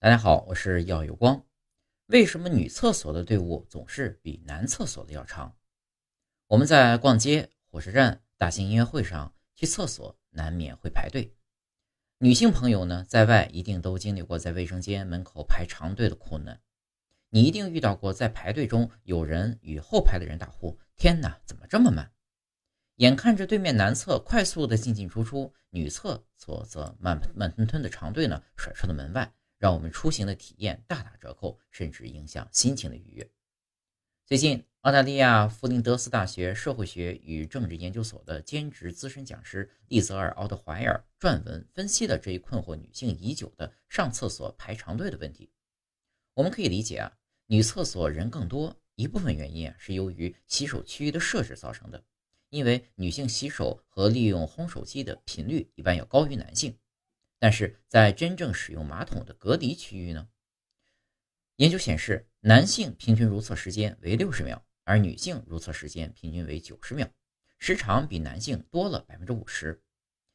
大家好，我是耀有光。为什么女厕所的队伍总是比男厕所的要长？我们在逛街、火车站、大型音乐会上去厕所，难免会排队。女性朋友呢，在外一定都经历过在卫生间门口排长队的苦难。你一定遇到过，在排队中有人与后排的人打呼：“天哪，怎么这么慢？”眼看着对面男厕快速的进进出出，女厕所则慢慢吞吞的长队呢，甩出了门外。让我们出行的体验大打折扣，甚至影响心情的愉悦。最近，澳大利亚弗林德斯大学社会学与政治研究所的兼职资深讲师利泽尔·奥德怀尔撰文分析了这一困惑女性已久的上厕所排长队的问题。我们可以理解啊，女厕所人更多，一部分原因是由于洗手区域的设置造成的，因为女性洗手和利用烘手机的频率一般要高于男性。但是在真正使用马桶的隔离区域呢？研究显示，男性平均如厕时间为六十秒，而女性如厕时间平均为九十秒，时长比男性多了百分之五十。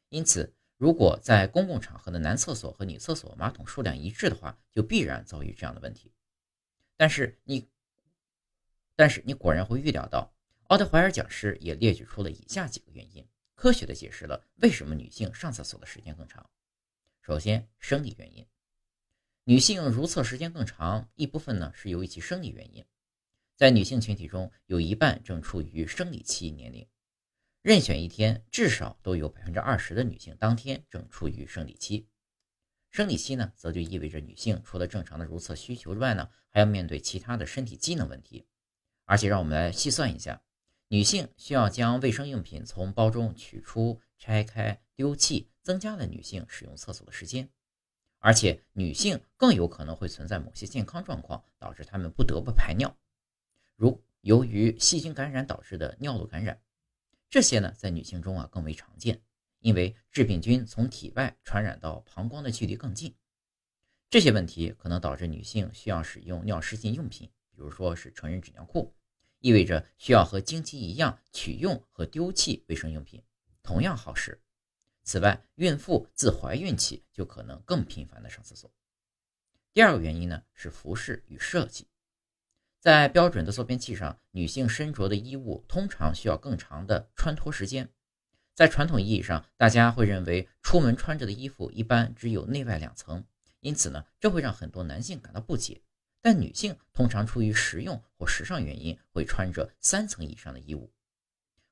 因此，如果在公共场合的男厕所和女厕所马桶数量一致的话，就必然遭遇这样的问题。但是你，但是你果然会预料到，奥德怀尔讲师也列举出了以下几个原因，科学的解释了为什么女性上厕所的时间更长。首先，生理原因，女性如厕时间更长，一部分呢是由于其生理原因。在女性群体中，有一半正处于生理期年龄，任选一天，至少都有百分之二十的女性当天正处于生理期。生理期呢，则就意味着女性除了正常的如厕需求之外呢，还要面对其他的身体机能问题。而且，让我们来细算一下，女性需要将卫生用品从包中取出、拆开、丢弃。增加了女性使用厕所的时间，而且女性更有可能会存在某些健康状况，导致她们不得不排尿，如由于细菌感染导致的尿路感染。这些呢，在女性中啊更为常见，因为致病菌从体外传染到膀胱的距离更近。这些问题可能导致女性需要使用尿失禁用品，比如说是成人纸尿裤，意味着需要和经期一样取用和丢弃卫生用品，同样耗时。此外，孕妇自怀孕起就可能更频繁的上厕所。第二个原因呢是服饰与设计，在标准的坐便器上，女性身着的衣物通常需要更长的穿脱时间。在传统意义上，大家会认为出门穿着的衣服一般只有内外两层，因此呢，这会让很多男性感到不解。但女性通常出于实用或时尚原因，会穿着三层以上的衣物。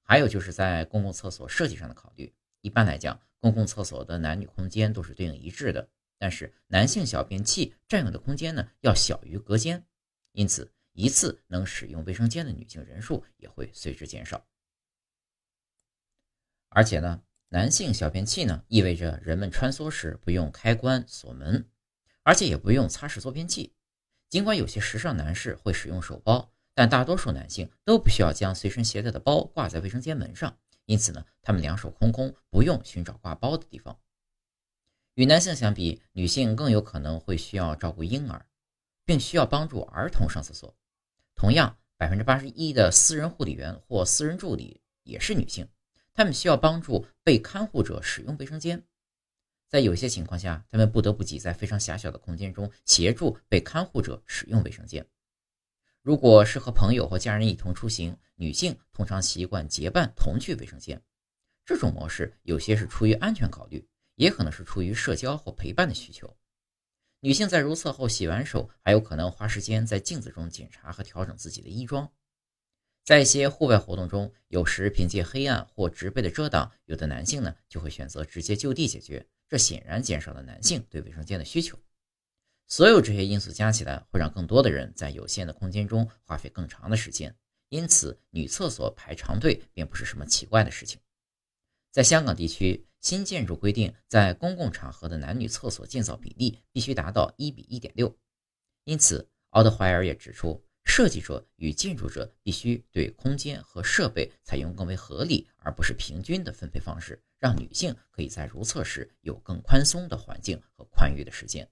还有就是在公共厕所设计上的考虑。一般来讲，公共厕所的男女空间都是对应一致的，但是男性小便器占用的空间呢要小于隔间，因此一次能使用卫生间的女性人数也会随之减少。而且呢，男性小便器呢意味着人们穿梭时不用开关锁门，而且也不用擦拭坐便器。尽管有些时尚男士会使用手包，但大多数男性都不需要将随身携带的包挂在卫生间门上。因此呢，他们两手空空，不用寻找挂包的地方。与男性相比，女性更有可能会需要照顾婴儿，并需要帮助儿童上厕所。同样，百分之八十一的私人护理员或私人助理也是女性，她们需要帮助被看护者使用卫生间。在有些情况下，他们不得不挤在非常狭小的空间中，协助被看护者使用卫生间。如果是和朋友或家人一同出行，女性通常习惯结伴同去卫生间。这种模式有些是出于安全考虑，也可能是出于社交或陪伴的需求。女性在如厕后洗完手，还有可能花时间在镜子中检查和调整自己的衣装。在一些户外活动中，有时凭借黑暗或植被的遮挡，有的男性呢就会选择直接就地解决，这显然减少了男性对卫生间的需求。所有这些因素加起来，会让更多的人在有限的空间中花费更长的时间。因此，女厕所排长队并不是什么奇怪的事情。在香港地区，新建筑规定，在公共场合的男女厕所建造比例必须达到一比一点六。因此，奥德怀尔也指出，设计者与建筑者必须对空间和设备采用更为合理而不是平均的分配方式，让女性可以在如厕时有更宽松的环境和宽裕的时间。